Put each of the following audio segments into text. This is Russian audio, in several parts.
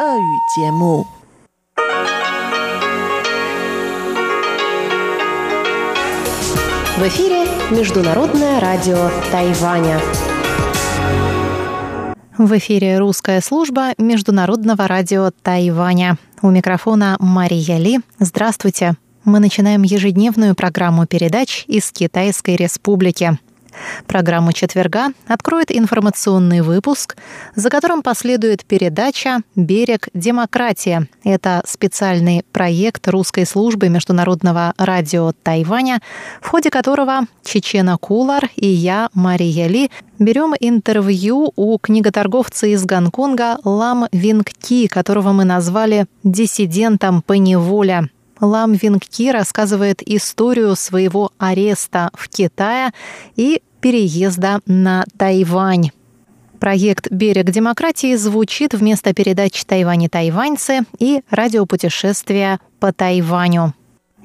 В эфире Международное радио Тайваня. В эфире русская служба Международного радио Тайваня. У микрофона Мария Ли. Здравствуйте. Мы начинаем ежедневную программу передач из Китайской Республики. Программу четверга откроет информационный выпуск, за которым последует передача «Берег демократия». Это специальный проект русской службы международного радио Тайваня, в ходе которого Чечена Кулар и я, Мария Ли, берем интервью у книготорговца из Гонконга Лам Винг Ки, которого мы назвали «диссидентом по неволе». Лам Винг Ки рассказывает историю своего ареста в Китае и переезда на Тайвань. Проект «Берег демократии» звучит вместо передач «Тайвань и тайваньцы» и радиопутешествия по Тайваню.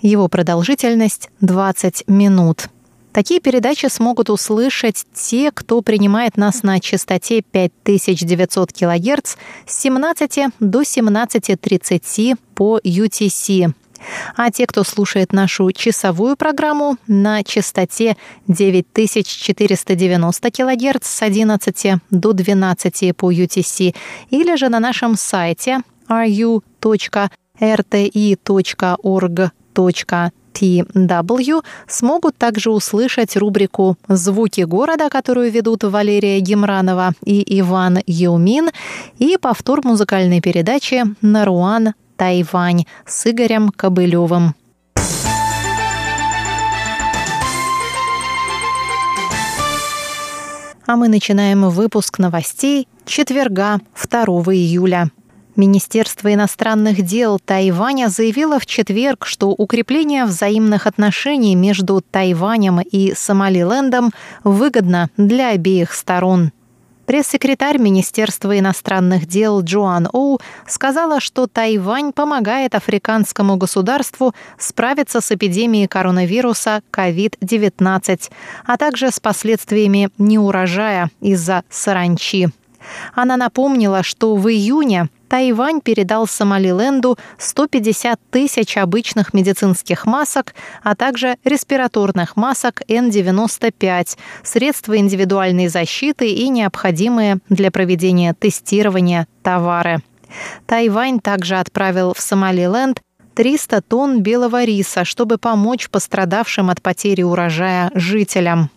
Его продолжительность — 20 минут. Такие передачи смогут услышать те, кто принимает нас на частоте 5900 кГц с 17 до 17.30 по UTC а те, кто слушает нашу часовую программу на частоте 9490 кГц с 11 до 12 по UTC или же на нашем сайте ru.rti.org.tw смогут также услышать рубрику «Звуки города», которую ведут Валерия Гемранова и Иван Юмин, и повтор музыкальной передачи «Наруан Тайвань с Игорем Кобылевым. А мы начинаем выпуск новостей четверга, 2 июля. Министерство иностранных дел Тайваня заявило в четверг, что укрепление взаимных отношений между Тайванем и Сомалилендом выгодно для обеих сторон. Пресс-секретарь Министерства иностранных дел Джоан Оу сказала, что Тайвань помогает африканскому государству справиться с эпидемией коронавируса COVID-19, а также с последствиями неурожая из-за саранчи. Она напомнила, что в июне Тайвань передал Сомалиленду 150 тысяч обычных медицинских масок, а также респираторных масок N95, средства индивидуальной защиты и необходимые для проведения тестирования товары. Тайвань также отправил в Сомалиленд 300 тонн белого риса, чтобы помочь пострадавшим от потери урожая жителям.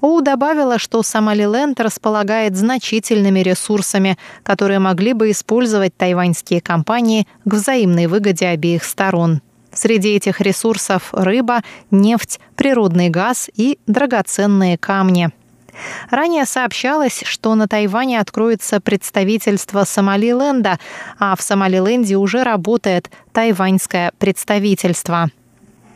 Оу добавила, что Сомалиленд располагает значительными ресурсами, которые могли бы использовать тайваньские компании к взаимной выгоде обеих сторон. Среди этих ресурсов рыба, нефть, природный газ и драгоценные камни. Ранее сообщалось, что на Тайване откроется представительство Сомалиленда, а в Сомалиленде уже работает тайваньское представительство.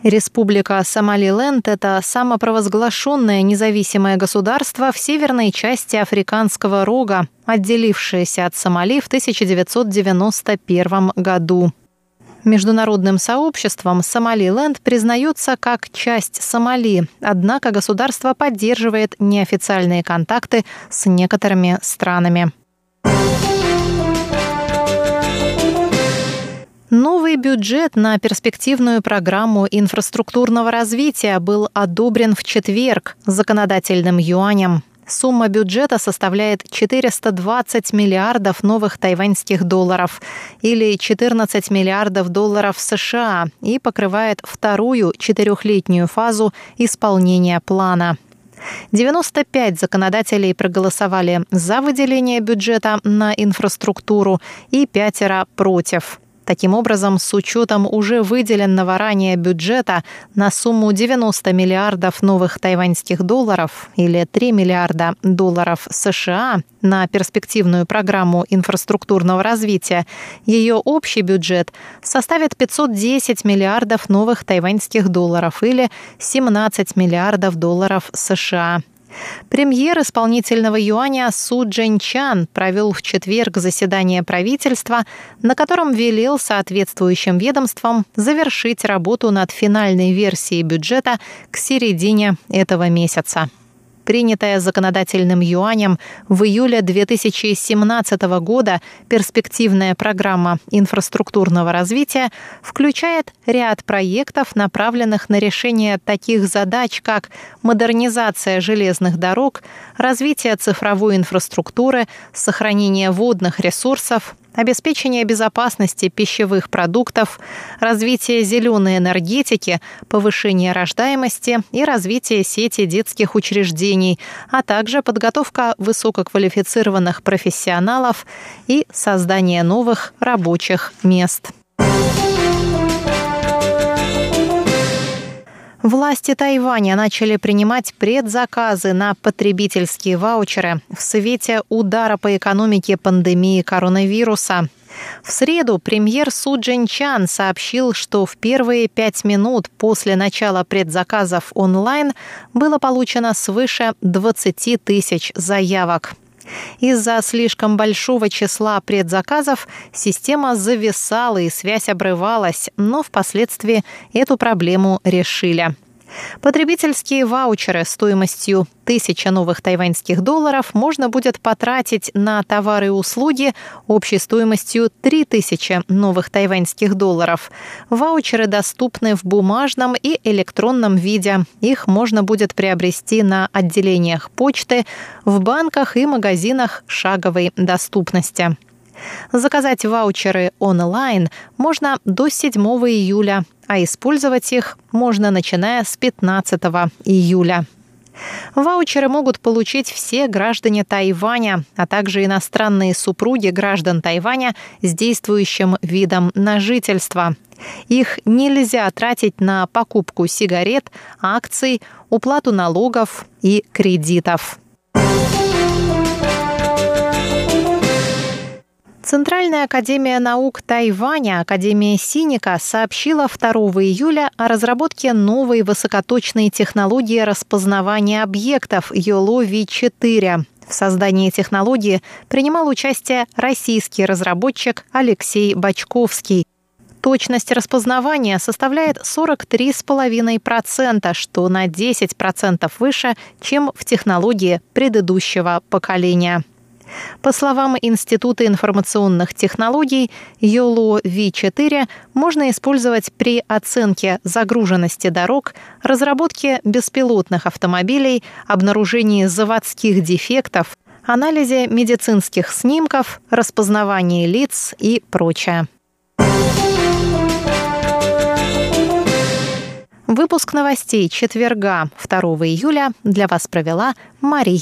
Республика Сомалиленд – это самопровозглашенное независимое государство в северной части Африканского рога, отделившееся от Сомали в 1991 году. Международным сообществом Сомалиленд признается как часть Сомали, однако государство поддерживает неофициальные контакты с некоторыми странами. Новый бюджет на перспективную программу инфраструктурного развития был одобрен в четверг законодательным юанем. Сумма бюджета составляет 420 миллиардов новых тайваньских долларов или 14 миллиардов долларов США и покрывает вторую четырехлетнюю фазу исполнения плана. 95 законодателей проголосовали за выделение бюджета на инфраструктуру и пятеро против. Таким образом, с учетом уже выделенного ранее бюджета на сумму 90 миллиардов новых тайваньских долларов или 3 миллиарда долларов США на перспективную программу инфраструктурного развития, ее общий бюджет составит 510 миллиардов новых тайваньских долларов или 17 миллиардов долларов США. Премьер исполнительного юаня Су Чан провел в четверг заседание правительства, на котором велел соответствующим ведомствам завершить работу над финальной версией бюджета к середине этого месяца. Принятая законодательным юанем в июле 2017 года. Перспективная программа инфраструктурного развития включает ряд проектов, направленных на решение таких задач, как модернизация железных дорог, развитие цифровой инфраструктуры, сохранение водных ресурсов, обеспечение безопасности пищевых продуктов, развитие зеленой энергетики, повышение рождаемости и развитие сети детских учреждений, а также подготовка высококвалифицированных профессионалов и создание новых рабочих мест. Власти Тайваня начали принимать предзаказы на потребительские ваучеры в свете удара по экономике пандемии коронавируса. В среду премьер Су Чан сообщил, что в первые пять минут после начала предзаказов онлайн было получено свыше 20 тысяч заявок. Из-за слишком большого числа предзаказов система зависала и связь обрывалась, но впоследствии эту проблему решили. Потребительские ваучеры стоимостью 1000 новых тайваньских долларов можно будет потратить на товары и услуги общей стоимостью 3000 новых тайваньских долларов. Ваучеры доступны в бумажном и электронном виде. Их можно будет приобрести на отделениях почты, в банках и магазинах шаговой доступности. Заказать ваучеры онлайн можно до 7 июля, а использовать их можно начиная с 15 июля. Ваучеры могут получить все граждане Тайваня, а также иностранные супруги граждан Тайваня с действующим видом на жительство. Их нельзя тратить на покупку сигарет, акций, уплату налогов и кредитов. Центральная академия наук Тайваня, Академия Синика, сообщила 2 июля о разработке новой высокоточной технологии распознавания объектов YOLO-V4. В создании технологии принимал участие российский разработчик Алексей Бачковский. Точность распознавания составляет 43,5%, что на 10% выше, чем в технологии предыдущего поколения. По словам Института информационных технологий, YOLO V4 можно использовать при оценке загруженности дорог, разработке беспилотных автомобилей, обнаружении заводских дефектов, анализе медицинских снимков, распознавании лиц и прочее. Выпуск новостей четверга 2 июля для вас провела Мария